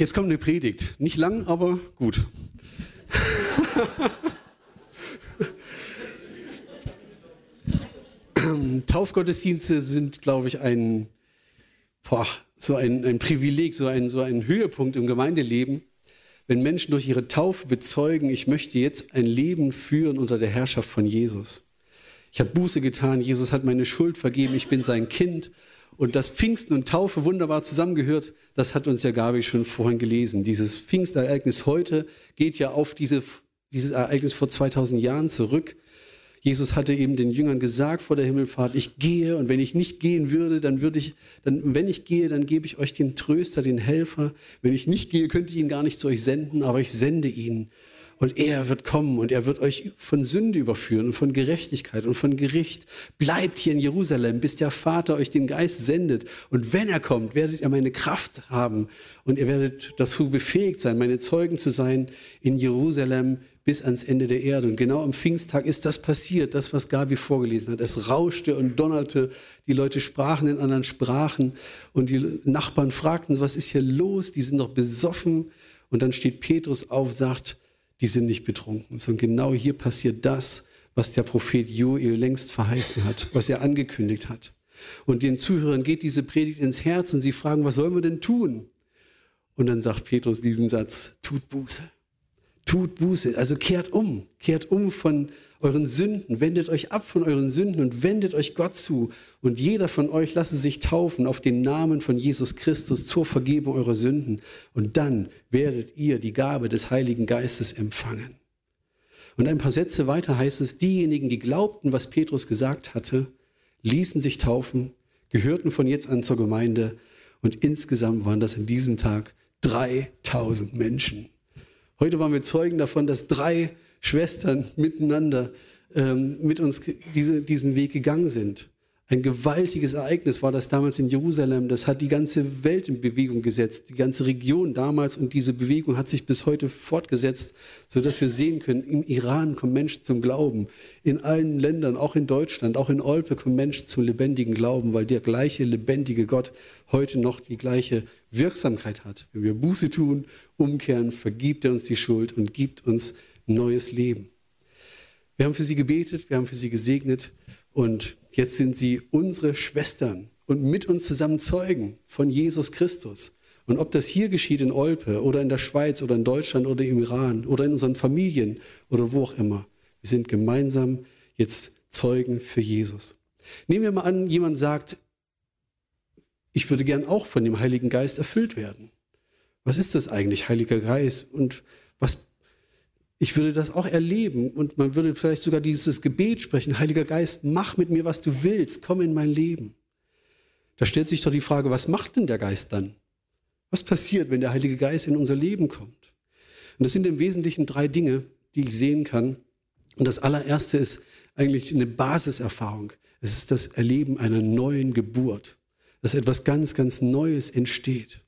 Jetzt kommt eine Predigt. Nicht lang, aber gut. Taufgottesdienste sind, glaube ich, ein, boah, so ein, ein Privileg, so ein, so ein Höhepunkt im Gemeindeleben, wenn Menschen durch ihre Taufe bezeugen, ich möchte jetzt ein Leben führen unter der Herrschaft von Jesus. Ich habe Buße getan, Jesus hat meine Schuld vergeben, ich bin sein Kind und dass Pfingsten und Taufe wunderbar zusammengehört, das hat uns ja Gabi schon vorhin gelesen. Dieses Pfingstereignis heute geht ja auf diese, dieses Ereignis vor 2000 Jahren zurück. Jesus hatte eben den Jüngern gesagt vor der Himmelfahrt, ich gehe und wenn ich nicht gehen würde, dann würde ich, dann, wenn ich gehe, dann gebe ich euch den Tröster, den Helfer. Wenn ich nicht gehe, könnte ich ihn gar nicht zu euch senden, aber ich sende ihn. Und er wird kommen und er wird euch von Sünde überführen und von Gerechtigkeit und von Gericht. Bleibt hier in Jerusalem, bis der Vater euch den Geist sendet. Und wenn er kommt, werdet ihr meine Kraft haben und ihr werdet dazu befähigt sein, meine Zeugen zu sein in Jerusalem bis ans Ende der Erde. Und genau am Pfingsttag ist das passiert, das, was Gabi vorgelesen hat. Es rauschte und donnerte, die Leute sprachen in anderen Sprachen und die Nachbarn fragten, was ist hier los? Die sind doch besoffen. Und dann steht Petrus auf, sagt, die sind nicht betrunken, sondern genau hier passiert das, was der Prophet Joel längst verheißen hat, was er angekündigt hat. Und den Zuhörern geht diese Predigt ins Herz und sie fragen, was sollen wir denn tun? Und dann sagt Petrus diesen Satz, tut Buße. Tut Buße, also kehrt um, kehrt um von euren Sünden, wendet euch ab von euren Sünden und wendet euch Gott zu. Und jeder von euch lasse sich taufen auf den Namen von Jesus Christus zur Vergebung eurer Sünden. Und dann werdet ihr die Gabe des Heiligen Geistes empfangen. Und ein paar Sätze weiter heißt es, diejenigen, die glaubten, was Petrus gesagt hatte, ließen sich taufen, gehörten von jetzt an zur Gemeinde und insgesamt waren das in diesem Tag 3000 Menschen. Heute waren wir Zeugen davon, dass drei Schwestern miteinander ähm, mit uns diese, diesen Weg gegangen sind. Ein gewaltiges Ereignis war das damals in Jerusalem. Das hat die ganze Welt in Bewegung gesetzt, die ganze Region damals. Und diese Bewegung hat sich bis heute fortgesetzt, sodass wir sehen können, im Iran kommen Menschen zum Glauben. In allen Ländern, auch in Deutschland, auch in Olpe kommen Menschen zum lebendigen Glauben, weil der gleiche lebendige Gott heute noch die gleiche Wirksamkeit hat. Wenn wir Buße tun, umkehren, vergibt er uns die Schuld und gibt uns neues Leben. Wir haben für sie gebetet, wir haben für sie gesegnet und jetzt sind sie unsere Schwestern und mit uns zusammen Zeugen von Jesus Christus. Und ob das hier geschieht in Olpe oder in der Schweiz oder in Deutschland oder im Iran oder in unseren Familien oder wo auch immer, wir sind gemeinsam jetzt Zeugen für Jesus. Nehmen wir mal an, jemand sagt, ich würde gern auch von dem Heiligen Geist erfüllt werden. Was ist das eigentlich, Heiliger Geist? Und was ich würde das auch erleben und man würde vielleicht sogar dieses Gebet sprechen, Heiliger Geist, mach mit mir, was du willst, komm in mein Leben. Da stellt sich doch die Frage, was macht denn der Geist dann? Was passiert, wenn der Heilige Geist in unser Leben kommt? Und das sind im Wesentlichen drei Dinge, die ich sehen kann. Und das allererste ist eigentlich eine Basiserfahrung. Es ist das Erleben einer neuen Geburt, dass etwas ganz, ganz Neues entsteht.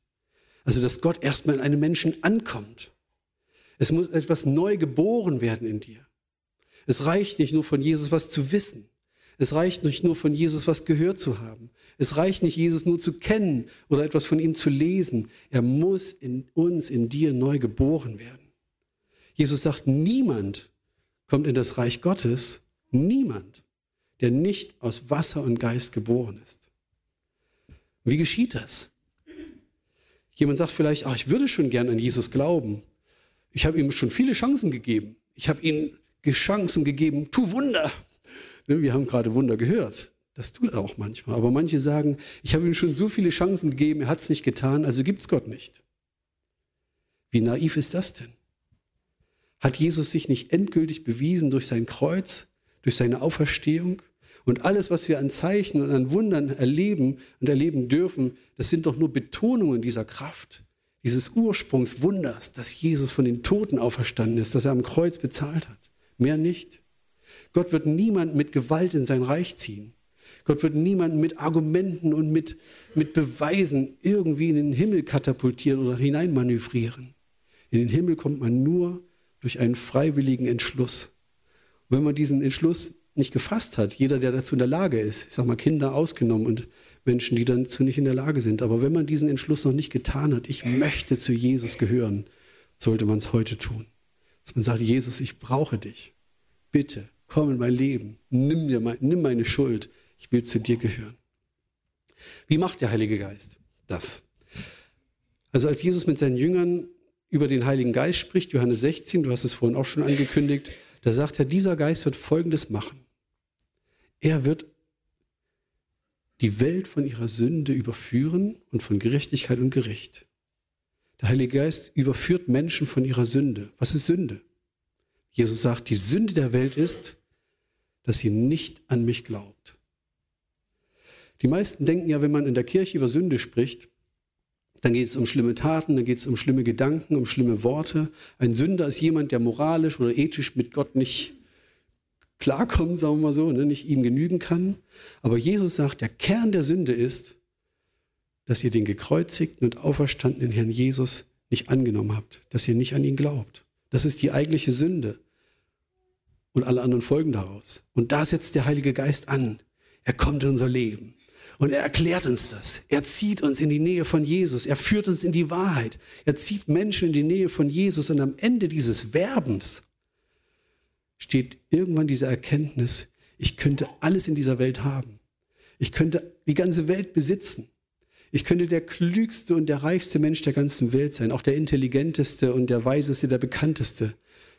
Also, dass Gott erstmal in einem Menschen ankommt es muss etwas neu geboren werden in dir. Es reicht nicht nur von Jesus was zu wissen. Es reicht nicht nur von Jesus was gehört zu haben. Es reicht nicht, Jesus nur zu kennen oder etwas von ihm zu lesen. Er muss in uns, in dir neu geboren werden. Jesus sagt, niemand kommt in das Reich Gottes, niemand, der nicht aus Wasser und Geist geboren ist. Wie geschieht das? Jemand sagt vielleicht, ach, ich würde schon gern an Jesus glauben. Ich habe ihm schon viele Chancen gegeben. Ich habe ihm Chancen gegeben, tu Wunder. Ne, wir haben gerade Wunder gehört. Das tut er auch manchmal. Aber manche sagen, ich habe ihm schon so viele Chancen gegeben, er hat es nicht getan, also gibt es Gott nicht. Wie naiv ist das denn? Hat Jesus sich nicht endgültig bewiesen durch sein Kreuz, durch seine Auferstehung? Und alles, was wir an Zeichen und an Wundern erleben und erleben dürfen, das sind doch nur Betonungen dieser Kraft dieses Ursprungswunders, dass Jesus von den Toten auferstanden ist, dass er am Kreuz bezahlt hat. Mehr nicht. Gott wird niemand mit Gewalt in sein Reich ziehen. Gott wird niemanden mit Argumenten und mit, mit Beweisen irgendwie in den Himmel katapultieren oder hineinmanövrieren. In den Himmel kommt man nur durch einen freiwilligen Entschluss. Und wenn man diesen Entschluss nicht gefasst hat, jeder, der dazu in der Lage ist, ich sage mal Kinder ausgenommen und Menschen, die dazu nicht in der Lage sind. Aber wenn man diesen Entschluss noch nicht getan hat, ich möchte zu Jesus gehören, sollte man es heute tun. Dass man sagt, Jesus, ich brauche dich. Bitte, komm in mein Leben. Nimm, dir mein, nimm meine Schuld. Ich will zu dir gehören. Wie macht der Heilige Geist das? Also als Jesus mit seinen Jüngern über den Heiligen Geist spricht, Johannes 16, du hast es vorhin auch schon angekündigt, da sagt er, dieser Geist wird Folgendes machen. Er wird die Welt von ihrer Sünde überführen und von Gerechtigkeit und Gericht. Der Heilige Geist überführt Menschen von ihrer Sünde. Was ist Sünde? Jesus sagt, die Sünde der Welt ist, dass sie nicht an mich glaubt. Die meisten denken ja, wenn man in der Kirche über Sünde spricht, dann geht es um schlimme Taten, dann geht es um schlimme Gedanken, um schlimme Worte. Ein Sünder ist jemand, der moralisch oder ethisch mit Gott nicht klarkommt, sagen wir mal so, ne, nicht ihm genügen kann. Aber Jesus sagt, der Kern der Sünde ist, dass ihr den gekreuzigten und auferstandenen Herrn Jesus nicht angenommen habt, dass ihr nicht an ihn glaubt. Das ist die eigentliche Sünde. Und alle anderen folgen daraus. Und da setzt der Heilige Geist an. Er kommt in unser Leben. Und er erklärt uns das. Er zieht uns in die Nähe von Jesus. Er führt uns in die Wahrheit. Er zieht Menschen in die Nähe von Jesus. Und am Ende dieses Werbens steht irgendwann diese Erkenntnis, ich könnte alles in dieser Welt haben. Ich könnte die ganze Welt besitzen. Ich könnte der klügste und der reichste Mensch der ganzen Welt sein, auch der intelligenteste und der weiseste, der bekannteste.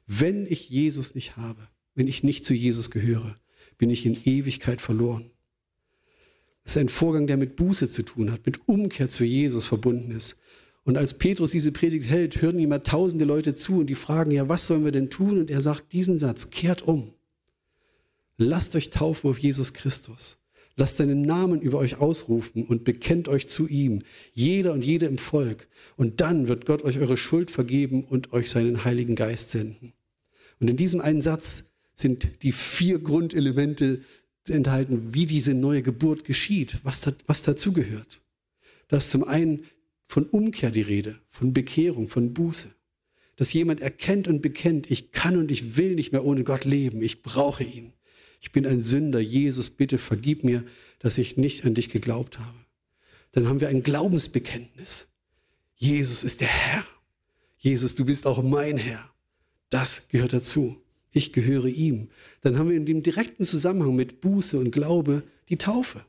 Wenn ich Jesus nicht habe, wenn ich nicht zu Jesus gehöre, bin ich in Ewigkeit verloren. Das ist ein Vorgang, der mit Buße zu tun hat, mit Umkehr zu Jesus verbunden ist. Und als Petrus diese Predigt hält, hören ihm mal tausende Leute zu und die fragen, ja, was sollen wir denn tun? Und er sagt diesen Satz, kehrt um. Lasst euch taufen auf Jesus Christus. Lasst seinen Namen über euch ausrufen und bekennt euch zu ihm, jeder und jede im Volk. Und dann wird Gott euch eure Schuld vergeben und euch seinen Heiligen Geist senden. Und in diesem einen Satz sind die vier Grundelemente enthalten, wie diese neue Geburt geschieht, was, da, was dazugehört. Da ist zum einen von Umkehr die Rede, von Bekehrung, von Buße. Dass jemand erkennt und bekennt, ich kann und ich will nicht mehr ohne Gott leben, ich brauche ihn. Ich bin ein Sünder, Jesus, bitte vergib mir, dass ich nicht an dich geglaubt habe. Dann haben wir ein Glaubensbekenntnis. Jesus ist der Herr. Jesus, du bist auch mein Herr. Das gehört dazu ich gehöre ihm. Dann haben wir in dem direkten Zusammenhang mit Buße und Glaube die Taufe.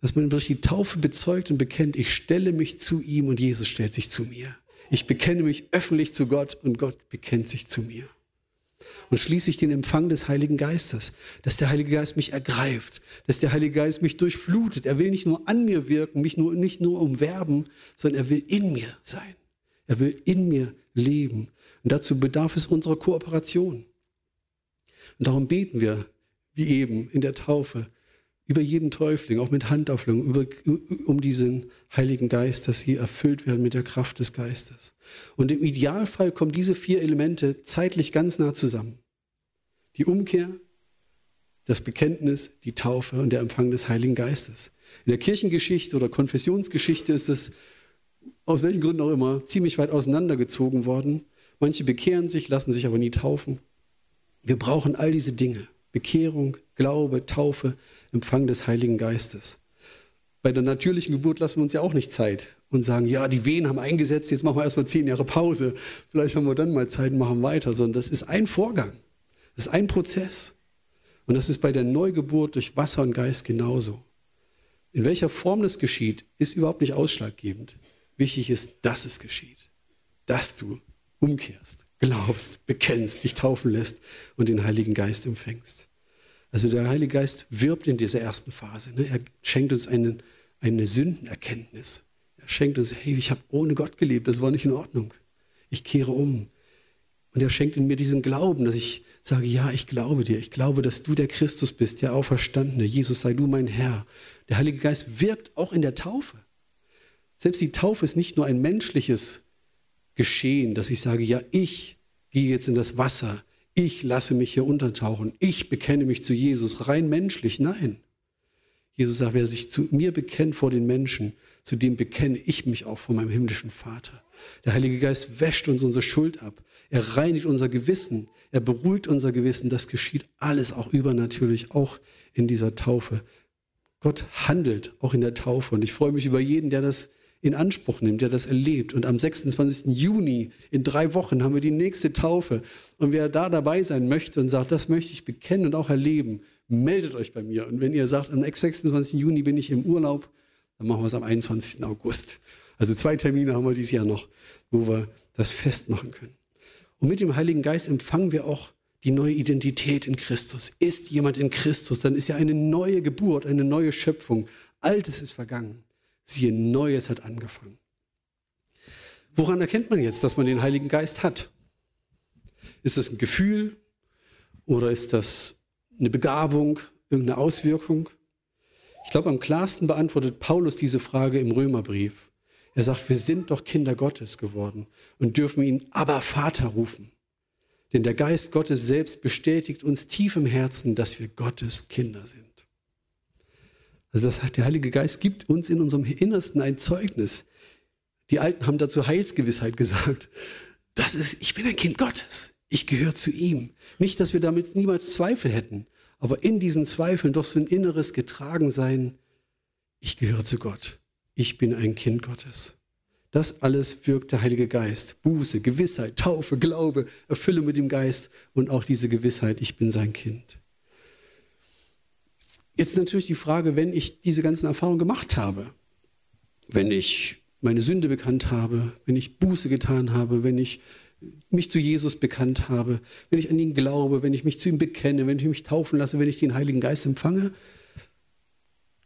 Dass man durch die Taufe bezeugt und bekennt, ich stelle mich zu ihm und Jesus stellt sich zu mir. Ich bekenne mich öffentlich zu Gott und Gott bekennt sich zu mir. Und schließlich den Empfang des Heiligen Geistes, dass der Heilige Geist mich ergreift, dass der Heilige Geist mich durchflutet. Er will nicht nur an mir wirken, mich nur, nicht nur umwerben, sondern er will in mir sein. Er will in mir leben. Und dazu bedarf es unserer Kooperation. Und darum beten wir, wie eben in der Taufe, über jeden Täufling, auch mit Handauflegung, um diesen Heiligen Geist, dass sie erfüllt werden mit der Kraft des Geistes. Und im Idealfall kommen diese vier Elemente zeitlich ganz nah zusammen. Die Umkehr, das Bekenntnis, die Taufe und der Empfang des Heiligen Geistes. In der Kirchengeschichte oder Konfessionsgeschichte ist es aus welchen Gründen auch immer ziemlich weit auseinandergezogen worden. Manche bekehren sich, lassen sich aber nie taufen. Wir brauchen all diese Dinge. Bekehrung, Glaube, Taufe, Empfang des Heiligen Geistes. Bei der natürlichen Geburt lassen wir uns ja auch nicht Zeit und sagen, ja, die Wehen haben eingesetzt, jetzt machen wir erstmal zehn Jahre Pause. Vielleicht haben wir dann mal Zeit und machen weiter. Sondern das ist ein Vorgang. Das ist ein Prozess. Und das ist bei der Neugeburt durch Wasser und Geist genauso. In welcher Form das geschieht, ist überhaupt nicht ausschlaggebend. Wichtig ist, dass es geschieht. Dass du umkehrst, glaubst, bekennst, dich taufen lässt und den Heiligen Geist empfängst. Also der Heilige Geist wirbt in dieser ersten Phase. Ne? Er schenkt uns einen, eine Sündenerkenntnis. Er schenkt uns, hey, ich habe ohne Gott gelebt, das war nicht in Ordnung. Ich kehre um. Und er schenkt in mir diesen Glauben, dass ich sage, ja, ich glaube dir. Ich glaube, dass du der Christus bist, der Auferstandene. Jesus, sei du mein Herr. Der Heilige Geist wirkt auch in der Taufe. Selbst die Taufe ist nicht nur ein menschliches geschehen, dass ich sage, ja, ich gehe jetzt in das Wasser, ich lasse mich hier untertauchen, ich bekenne mich zu Jesus, rein menschlich. Nein. Jesus sagt, wer sich zu mir bekennt vor den Menschen, zu dem bekenne ich mich auch vor meinem himmlischen Vater. Der Heilige Geist wäscht uns unsere Schuld ab. Er reinigt unser Gewissen. Er beruhigt unser Gewissen. Das geschieht alles auch übernatürlich, auch in dieser Taufe. Gott handelt auch in der Taufe. Und ich freue mich über jeden, der das in Anspruch nimmt, der das erlebt. Und am 26. Juni, in drei Wochen, haben wir die nächste Taufe. Und wer da dabei sein möchte und sagt, das möchte ich bekennen und auch erleben, meldet euch bei mir. Und wenn ihr sagt, am 26. Juni bin ich im Urlaub, dann machen wir es am 21. August. Also zwei Termine haben wir dieses Jahr noch, wo wir das festmachen können. Und mit dem Heiligen Geist empfangen wir auch die neue Identität in Christus. Ist jemand in Christus, dann ist ja eine neue Geburt, eine neue Schöpfung. Altes ist vergangen. Siehe, Neues hat angefangen. Woran erkennt man jetzt, dass man den Heiligen Geist hat? Ist das ein Gefühl oder ist das eine Begabung, irgendeine Auswirkung? Ich glaube, am klarsten beantwortet Paulus diese Frage im Römerbrief. Er sagt, wir sind doch Kinder Gottes geworden und dürfen ihn aber Vater rufen. Denn der Geist Gottes selbst bestätigt uns tief im Herzen, dass wir Gottes Kinder sind. Also das heißt, der Heilige Geist gibt uns in unserem Innersten ein Zeugnis. Die Alten haben dazu Heilsgewissheit gesagt. Das ist, ich bin ein Kind Gottes. Ich gehöre zu ihm. Nicht, dass wir damit niemals Zweifel hätten, aber in diesen Zweifeln doch so ein inneres Getragensein. Ich gehöre zu Gott. Ich bin ein Kind Gottes. Das alles wirkt der Heilige Geist. Buße, Gewissheit, Taufe, Glaube, Erfüllung mit dem Geist und auch diese Gewissheit, ich bin sein Kind. Jetzt natürlich die Frage, wenn ich diese ganzen Erfahrungen gemacht habe, wenn ich meine Sünde bekannt habe, wenn ich Buße getan habe, wenn ich mich zu Jesus bekannt habe, wenn ich an ihn glaube, wenn ich mich zu ihm bekenne, wenn ich mich taufen lasse, wenn ich den Heiligen Geist empfange,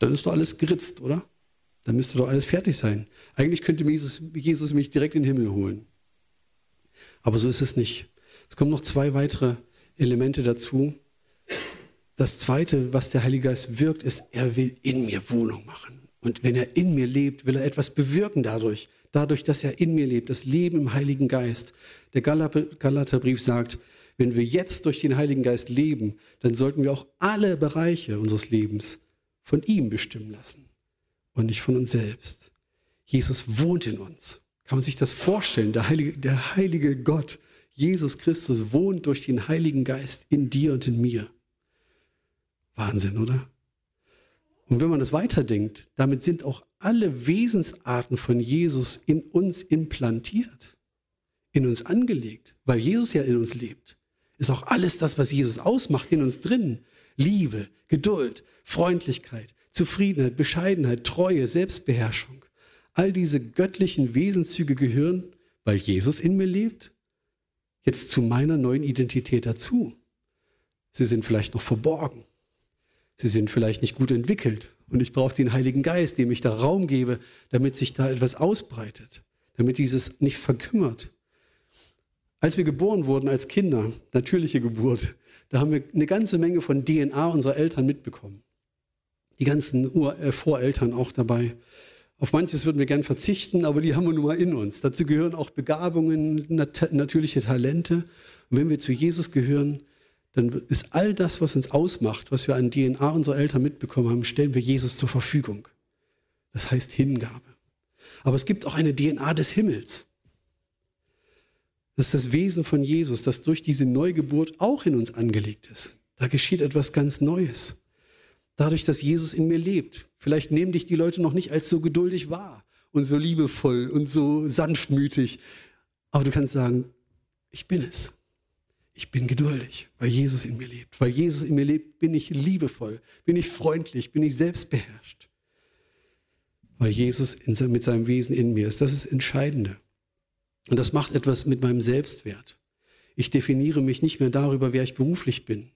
dann ist doch alles geritzt, oder? Dann müsste doch alles fertig sein. Eigentlich könnte Jesus, Jesus mich direkt in den Himmel holen. Aber so ist es nicht. Es kommen noch zwei weitere Elemente dazu. Das zweite, was der Heilige Geist wirkt, ist, er will in mir Wohnung machen. Und wenn er in mir lebt, will er etwas bewirken dadurch. Dadurch, dass er in mir lebt, das Leben im Heiligen Geist. Der Galaterbrief sagt, wenn wir jetzt durch den Heiligen Geist leben, dann sollten wir auch alle Bereiche unseres Lebens von ihm bestimmen lassen und nicht von uns selbst. Jesus wohnt in uns. Kann man sich das vorstellen? Der heilige, der heilige Gott, Jesus Christus, wohnt durch den Heiligen Geist in dir und in mir. Wahnsinn, oder? Und wenn man das weiterdenkt, damit sind auch alle Wesensarten von Jesus in uns implantiert, in uns angelegt, weil Jesus ja in uns lebt. Ist auch alles das, was Jesus ausmacht, in uns drin. Liebe, Geduld, Freundlichkeit, Zufriedenheit, Bescheidenheit, Treue, Selbstbeherrschung. All diese göttlichen Wesenszüge gehören, weil Jesus in mir lebt, jetzt zu meiner neuen Identität dazu. Sie sind vielleicht noch verborgen. Sie sind vielleicht nicht gut entwickelt. Und ich brauche den Heiligen Geist, dem ich da Raum gebe, damit sich da etwas ausbreitet, damit dieses nicht verkümmert. Als wir geboren wurden als Kinder, natürliche Geburt, da haben wir eine ganze Menge von DNA unserer Eltern mitbekommen. Die ganzen Ur äh, Voreltern auch dabei. Auf manches würden wir gern verzichten, aber die haben wir nun mal in uns. Dazu gehören auch Begabungen, nat natürliche Talente. Und wenn wir zu Jesus gehören, dann ist all das, was uns ausmacht, was wir an DNA unserer Eltern mitbekommen haben, stellen wir Jesus zur Verfügung. Das heißt Hingabe. Aber es gibt auch eine DNA des Himmels. Das ist das Wesen von Jesus, das durch diese Neugeburt auch in uns angelegt ist. Da geschieht etwas ganz Neues. Dadurch, dass Jesus in mir lebt. Vielleicht nehmen dich die Leute noch nicht als so geduldig wahr und so liebevoll und so sanftmütig. Aber du kannst sagen, ich bin es. Ich bin geduldig, weil Jesus in mir lebt. Weil Jesus in mir lebt, bin ich liebevoll, bin ich freundlich, bin ich selbstbeherrscht. Weil Jesus mit seinem Wesen in mir ist. Das ist das Entscheidende. Und das macht etwas mit meinem Selbstwert. Ich definiere mich nicht mehr darüber, wer ich beruflich bin.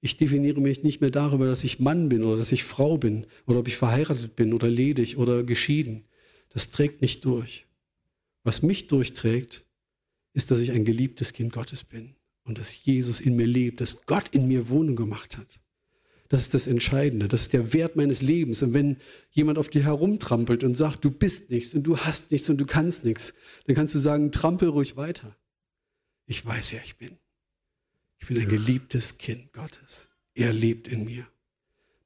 Ich definiere mich nicht mehr darüber, dass ich Mann bin oder dass ich Frau bin oder ob ich verheiratet bin oder ledig oder geschieden. Das trägt nicht durch. Was mich durchträgt, ist, dass ich ein geliebtes Kind Gottes bin und dass Jesus in mir lebt, dass Gott in mir Wohnung gemacht hat. Das ist das Entscheidende, das ist der Wert meines Lebens. Und wenn jemand auf dir herumtrampelt und sagt, du bist nichts und du hast nichts und du kannst nichts, dann kannst du sagen, trampel ruhig weiter. Ich weiß ja, ich bin. Ich bin ein geliebtes Kind Gottes. Er lebt in mir.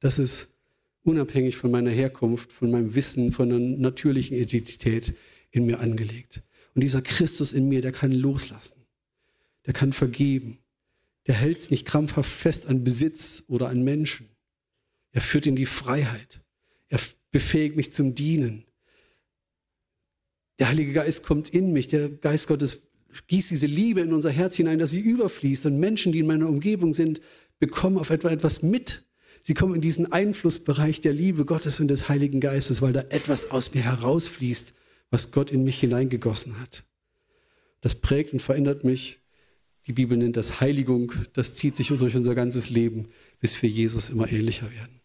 Das ist unabhängig von meiner Herkunft, von meinem Wissen, von einer natürlichen Identität in mir angelegt. Und dieser Christus in mir, der kann loslassen der kann vergeben. Der hält nicht krampfhaft fest an Besitz oder an Menschen. Er führt in die Freiheit. Er befähigt mich zum Dienen. Der Heilige Geist kommt in mich. Der Geist Gottes gießt diese Liebe in unser Herz hinein, dass sie überfließt. Und Menschen, die in meiner Umgebung sind, bekommen auf etwa etwas mit. Sie kommen in diesen Einflussbereich der Liebe Gottes und des Heiligen Geistes, weil da etwas aus mir herausfließt, was Gott in mich hineingegossen hat. Das prägt und verändert mich. Die Bibel nennt das Heiligung. Das zieht sich durch unser ganzes Leben, bis wir Jesus immer ähnlicher werden.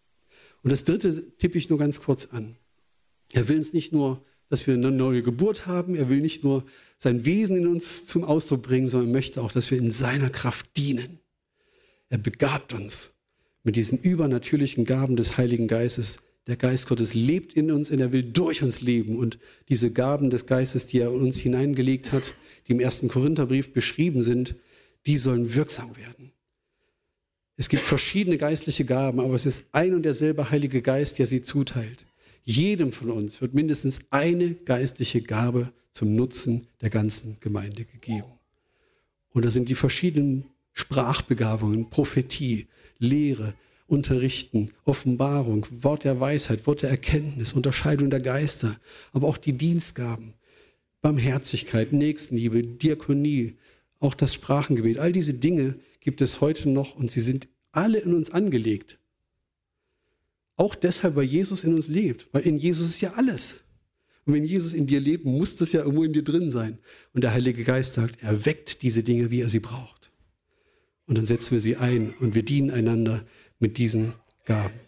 Und das dritte tippe ich nur ganz kurz an. Er will uns nicht nur, dass wir eine neue Geburt haben. Er will nicht nur sein Wesen in uns zum Ausdruck bringen, sondern möchte auch, dass wir in seiner Kraft dienen. Er begabt uns mit diesen übernatürlichen Gaben des Heiligen Geistes, der Geist Gottes lebt in uns und er will durch uns leben. Und diese Gaben des Geistes, die er in uns hineingelegt hat, die im ersten Korintherbrief beschrieben sind, die sollen wirksam werden. Es gibt verschiedene geistliche Gaben, aber es ist ein und derselbe Heilige Geist, der sie zuteilt. Jedem von uns wird mindestens eine geistliche Gabe zum Nutzen der ganzen Gemeinde gegeben. Und da sind die verschiedenen Sprachbegabungen, Prophetie, Lehre, Unterrichten, Offenbarung, Wort der Weisheit, Wort der Erkenntnis, Unterscheidung der Geister, aber auch die Dienstgaben, Barmherzigkeit, Nächstenliebe, Diakonie, auch das Sprachengebet. All diese Dinge gibt es heute noch und sie sind alle in uns angelegt. Auch deshalb, weil Jesus in uns lebt, weil in Jesus ist ja alles. Und wenn Jesus in dir lebt, muss das ja irgendwo in dir drin sein. Und der Heilige Geist sagt, er weckt diese Dinge, wie er sie braucht. Und dann setzen wir sie ein und wir dienen einander mit diesen Gaben.